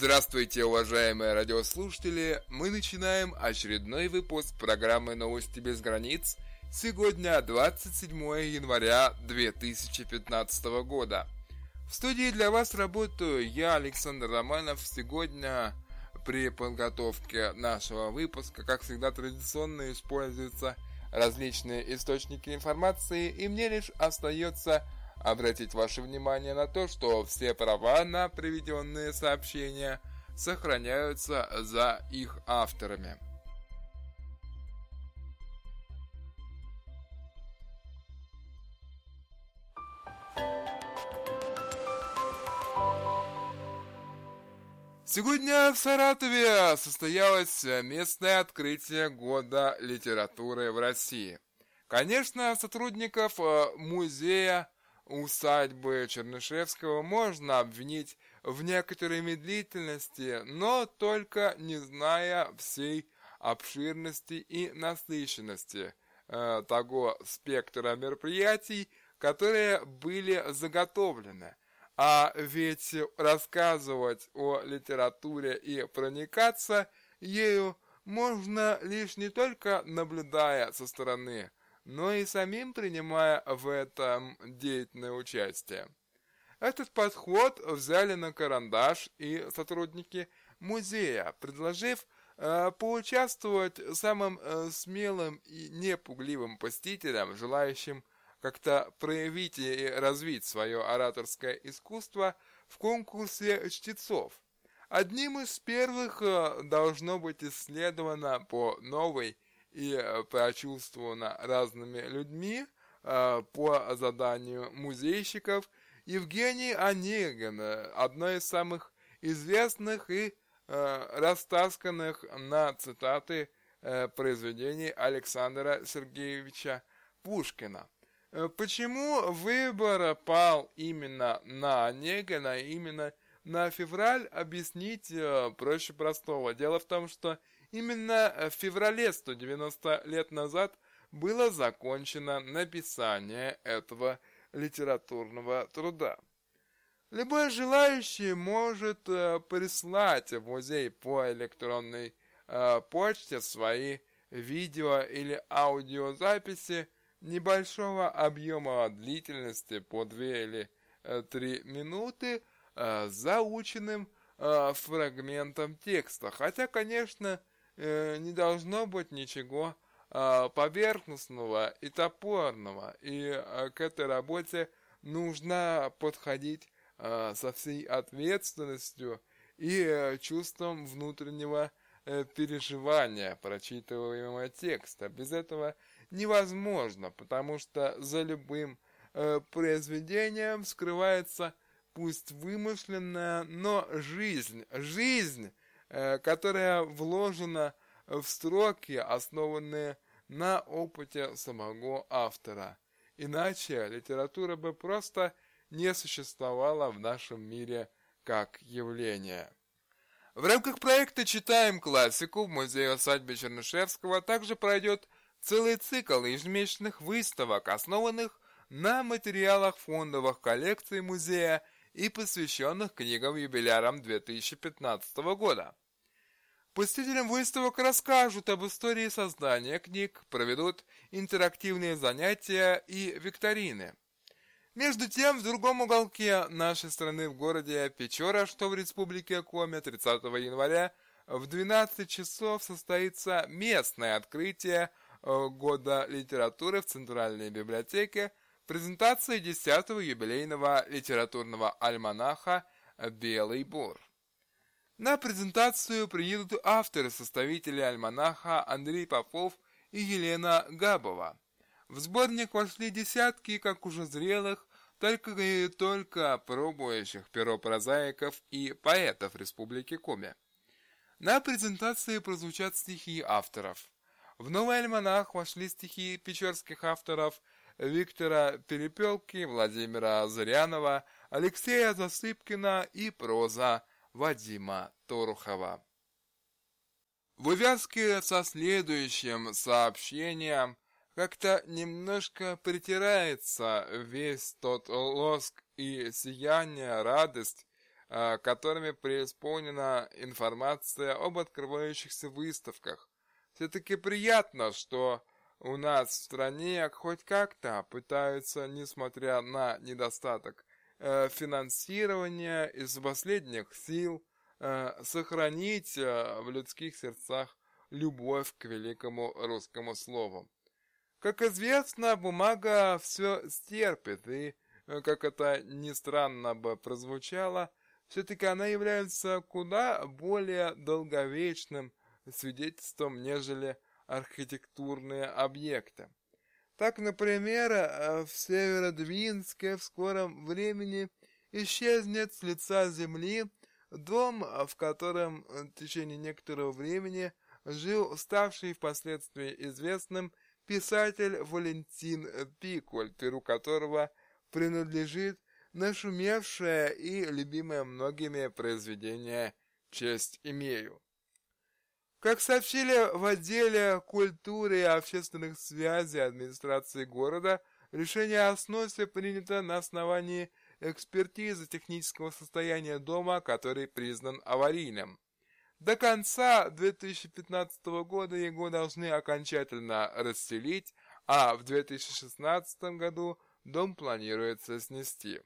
Здравствуйте, уважаемые радиослушатели! Мы начинаем очередной выпуск программы «Новости без границ». Сегодня 27 января 2015 года. В студии для вас работаю я, Александр Романов. Сегодня при подготовке нашего выпуска, как всегда традиционно, используются различные источники информации, и мне лишь остается обратить ваше внимание на то, что все права на приведенные сообщения сохраняются за их авторами. Сегодня в Саратове состоялось местное открытие года литературы в России. Конечно, сотрудников э, музея усадьбы Чернышевского можно обвинить в некоторой медлительности, но только не зная всей обширности и насыщенности э, того спектра мероприятий, которые были заготовлены. А ведь рассказывать о литературе и проникаться ею можно лишь не только наблюдая со стороны, но и самим принимая в этом деятельное участие. Этот подход взяли на карандаш и сотрудники музея, предложив э, поучаствовать самым э, смелым и непугливым посетителям, желающим как-то проявить и развить свое ораторское искусство в конкурсе чтецов. Одним из первых э, должно быть исследовано по новой и э, прочувствована разными людьми э, по заданию музейщиков, Евгений Онегин, одно из самых известных и э, растасканных на цитаты произведений Александра Сергеевича Пушкина. Почему выбор пал именно на Онегина, именно на февраль, объяснить проще простого. Дело в том, что Именно в феврале 190 лет назад было закончено написание этого литературного труда. Любой желающий может э, прислать в музей по электронной э, почте свои видео или аудиозаписи небольшого объема длительности по 2 или 3 э, минуты с заученным фрагментом текста. Хотя, конечно, э, не должно быть ничего э, поверхностного и топорного, и э, к этой работе нужно подходить э, со всей ответственностью и э, чувством внутреннего э, переживания прочитываемого текста. Без этого невозможно, потому что за любым э, произведением скрывается пусть вымышленная, но жизнь, жизнь, Э, которая вложена в строки, основанные на опыте самого автора. Иначе литература бы просто не существовала в нашем мире как явление. В рамках проекта «Читаем классику» в музее-усадьбе Чернышевского также пройдет целый цикл ежемесячных выставок, основанных на материалах фондовых коллекций музея и посвященных книгам-юбилярам 2015 года. Посетителям выставок расскажут об истории создания книг, проведут интерактивные занятия и викторины. Между тем, в другом уголке нашей страны в городе Печора, что в республике Коми, 30 января в 12 часов состоится местное открытие э, года литературы в Центральной библиотеке, презентация 10-го юбилейного литературного альманаха «Белый бур». На презентацию приедут авторы-составители альманаха Андрей Попов и Елена Габова. В сборник вошли десятки как уже зрелых, только и только пробующих перо прозаиков и поэтов Республики Коми. На презентации прозвучат стихи авторов. В новый альманах вошли стихи печорских авторов Виктора Перепелки, Владимира Зырянова, Алексея Засыпкина и проза Вадима Торухова. В увязке со следующим сообщением как-то немножко притирается весь тот лоск и сияние, радость, э, которыми преисполнена информация об открывающихся выставках. Все-таки приятно, что у нас в стране хоть как-то пытаются, несмотря на недостаток э, финансирования, из последних сил сохранить в людских сердцах любовь к великому русскому слову. Как известно, бумага все стерпит, и, как это ни странно бы прозвучало, все-таки она является куда более долговечным свидетельством, нежели архитектурные объекты. Так, например, в Северодвинске в скором времени исчезнет с лица земли дом, в котором в течение некоторого времени жил ставший впоследствии известным писатель Валентин Пиколь, перу которого принадлежит нашумевшее и любимое многими произведение «Честь имею». Как сообщили в отделе культуры и общественных связей администрации города, решение о сносе принято на основании экспертизы технического состояния дома, который признан аварийным. До конца 2015 года его должны окончательно расселить, а в 2016 году дом планируется снести.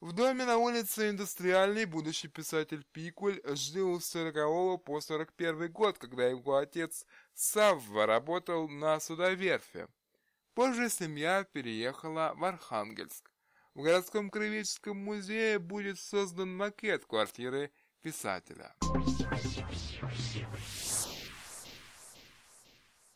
В доме на улице Индустриальной будущий писатель Пикуль жил с 40 по 41 год, когда его отец Савва работал на судоверфи. Позже семья переехала в Архангельск. В городском краеведческом музее будет создан макет квартиры писателя.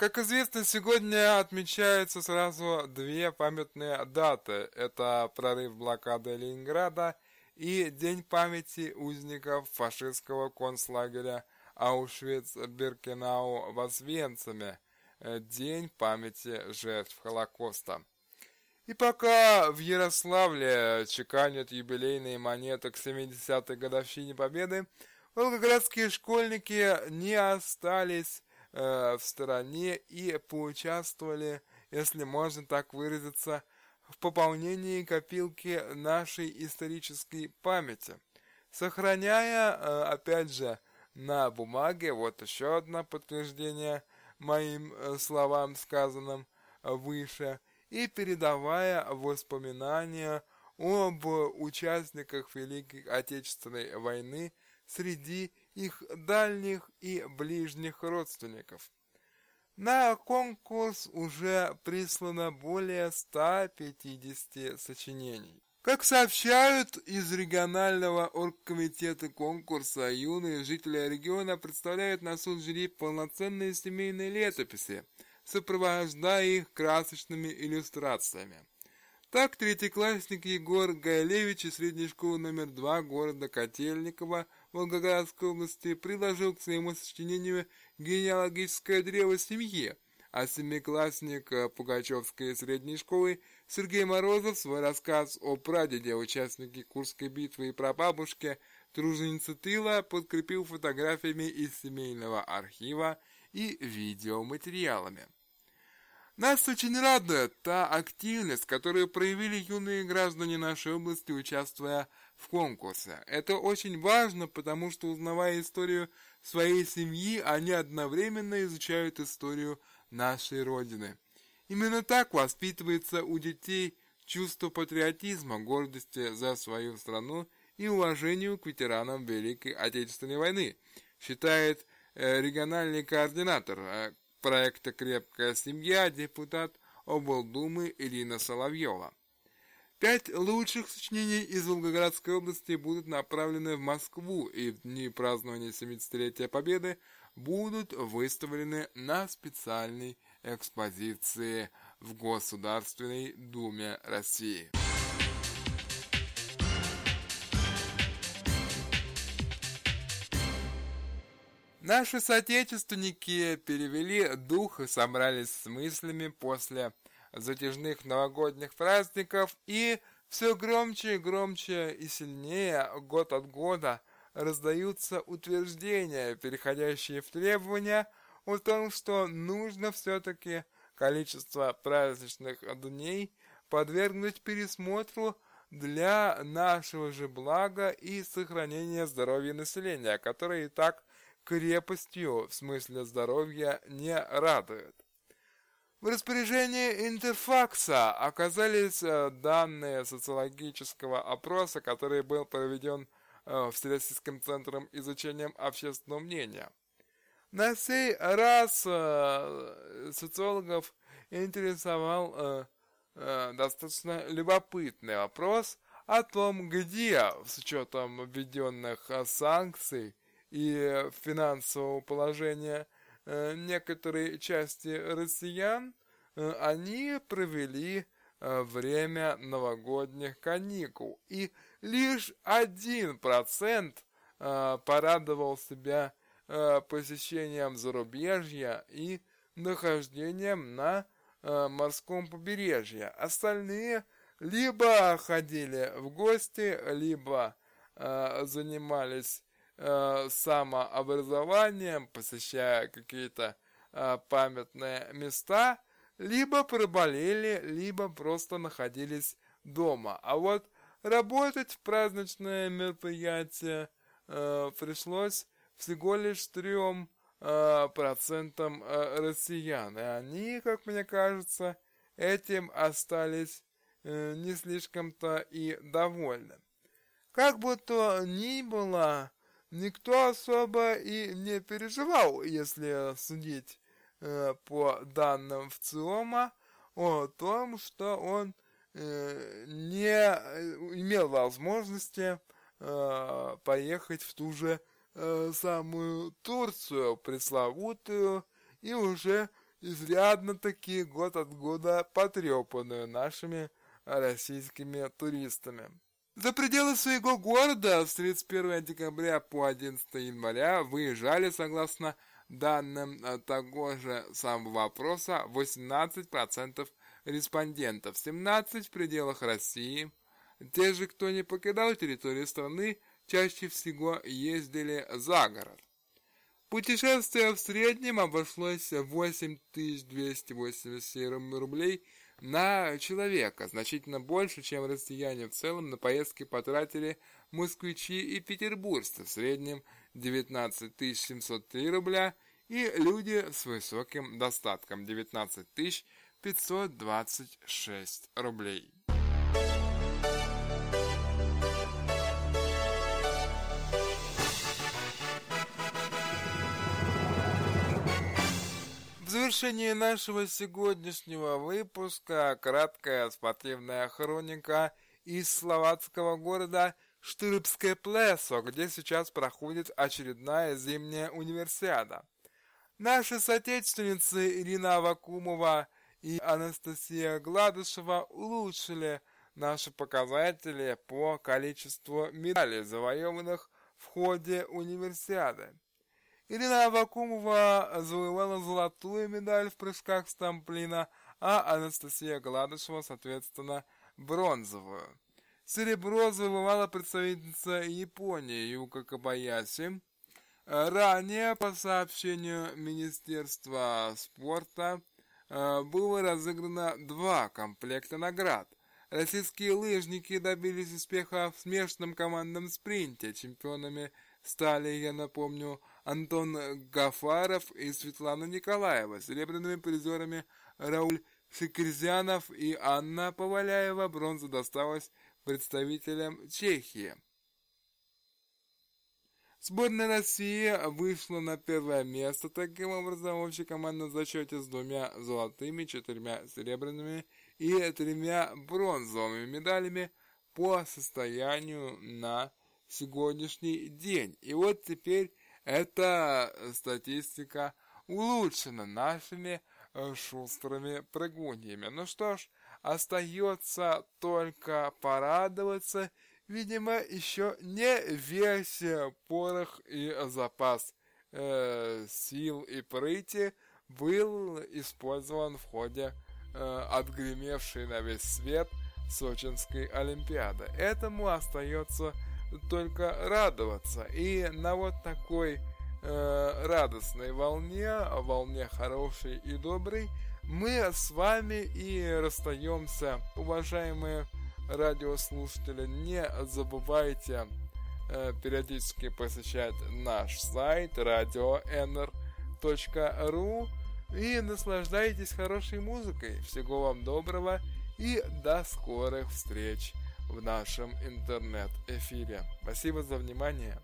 Как известно, сегодня отмечаются сразу две памятные даты. Это прорыв блокады Ленинграда и День памяти узников фашистского концлагеря Аушвиц-Биркенау в Освенциме. День памяти жертв Холокоста. И пока в Ярославле чеканят юбилейные монеты к 70-й годовщине Победы, волгоградские школьники не остались э, в стороне и поучаствовали, если можно так выразиться, в пополнении копилки нашей исторической памяти, сохраняя, э, опять же, на бумаге, вот еще одно подтверждение моим э, словам, сказанным выше – и передавая воспоминания об участниках Великой Отечественной войны среди их дальних и ближних родственников. На конкурс уже прислано более 150 сочинений. Как сообщают из регионального оргкомитета конкурса, юные жители региона представляют на суд жюри полноценные семейные летописи – сопровождая их красочными иллюстрациями. Так третьеклассник Егор Гайлевич из средней школы номер два города Котельникова Волгоградской области приложил к своему сочинению генеалогическое древо семьи, а семиклассник Пугачевской средней школы Сергей Морозов свой рассказ о прадеде, участнике Курской битвы и прабабушке, труженице тыла, подкрепил фотографиями из семейного архива и видеоматериалами. Нас очень радует та активность, которую проявили юные граждане нашей области, участвуя в конкурсе. Это очень важно, потому что, узнавая историю своей семьи, они одновременно изучают историю нашей Родины. Именно так воспитывается у детей чувство патриотизма, гордости за свою страну и уважению к ветеранам Великой Отечественной войны, считает э, региональный координатор э, проекта «Крепкая семья» депутат облдумы Ирина Соловьева. Пять лучших сочинений из Волгоградской области будут направлены в Москву и в дни празднования 70-летия Победы будут выставлены на специальной экспозиции в Государственной Думе России. Наши соотечественники перевели дух и собрались с мыслями после затяжных новогодних праздников и все громче и громче и сильнее год от года раздаются утверждения, переходящие в требования о том, что нужно все-таки количество праздничных дней подвергнуть пересмотру для нашего же блага и сохранения здоровья населения, которое и так крепостью в смысле здоровья не радует. В распоряжении Интерфакса оказались э, данные социологического опроса, который был проведен э, Всероссийским центром изучения общественного мнения. На сей раз э, социологов интересовал достаточно любопытный вопрос о том, где, с учетом введенных санкций и финансового положения э, некоторой части россиян, э, они провели э, время новогодних каникул. И лишь один процент порадовал себя посещением зарубежья и нахождением на морском побережье. Остальные либо ходили в гости, либо занимались э, самообразованием, посещая какие-то э, памятные места, либо проболели, либо просто находились дома. А вот работать в праздничное мероприятие э, пришлось всего лишь трем процентам россиян. И они, как мне кажется, этим остались не слишком-то и довольны. Как бы то ни было, никто особо и не переживал, если судить э, по данным ВЦИОМа, о том, что он э, не э, имел возможности э, поехать в ту же э, самую Турцию, пресловутую, и уже изрядно таки год от года потрепанную нашими российскими туристами. За пределы своего города с 31 декабря по 11 января выезжали, согласно данным э, того же самого вопроса, 18% респондентов, 17% в пределах России. Те же, кто не покидал территорию страны, чаще всего ездили за город. Путешествие в среднем обошлось 8287 рублей – на человека, значительно больше, чем россияне в целом на поездки потратили москвичи и петербуржцы, в среднем 19 703 рубля, и люди с высоким достатком 19 526 рублей. Завершении нашего сегодняшнего выпуска краткая спортивная хроника из словацкого города Штырбское Плесо, где сейчас проходит очередная зимняя универсиада. Наши соотечественницы Ирина Авакумова и Анастасия Гладышева улучшили наши показатели по количеству медалей, завоеванных в ходе универсиады. Ирина Авакумова завоевала золотую медаль в прыжках с тамплина, а Анастасия Гладышева, соответственно, бронзовую. Серебро завоевала представительница Японии Юка Кабаяси. Ранее, по сообщению Министерства спорта, э, было разыграно два комплекта наград. Российские лыжники добились успеха в смешанном командном спринте. Чемпионами стали, я напомню, Антон Гафаров и Светлана Николаева, серебряными призерами Рауль Шикерзянов и Анна Поваляева. Бронза досталась представителям Чехии. Сборная России вышла на первое место, таким образом в общей командном зачете с двумя золотыми, четырьмя серебряными и тремя бронзовыми медалями по состоянию на сегодняшний день. И вот теперь эта статистика улучшена нашими э, шустрыми прыгуньями. Ну что ж, остается только порадоваться. Видимо, еще не весь порох и запас э, сил и прыти был использован в ходе э, отгремевшей на весь свет Сочинской Олимпиады. Этому остается только радоваться. И на вот такой э, радостной волне, волне хорошей и доброй, мы с вами и расстаемся, уважаемые радиослушатели, не забывайте э, периодически посещать наш сайт radio.nr.ru и наслаждайтесь хорошей музыкой. Всего вам доброго и до скорых встреч в нашем интернет-эфире. Спасибо за внимание.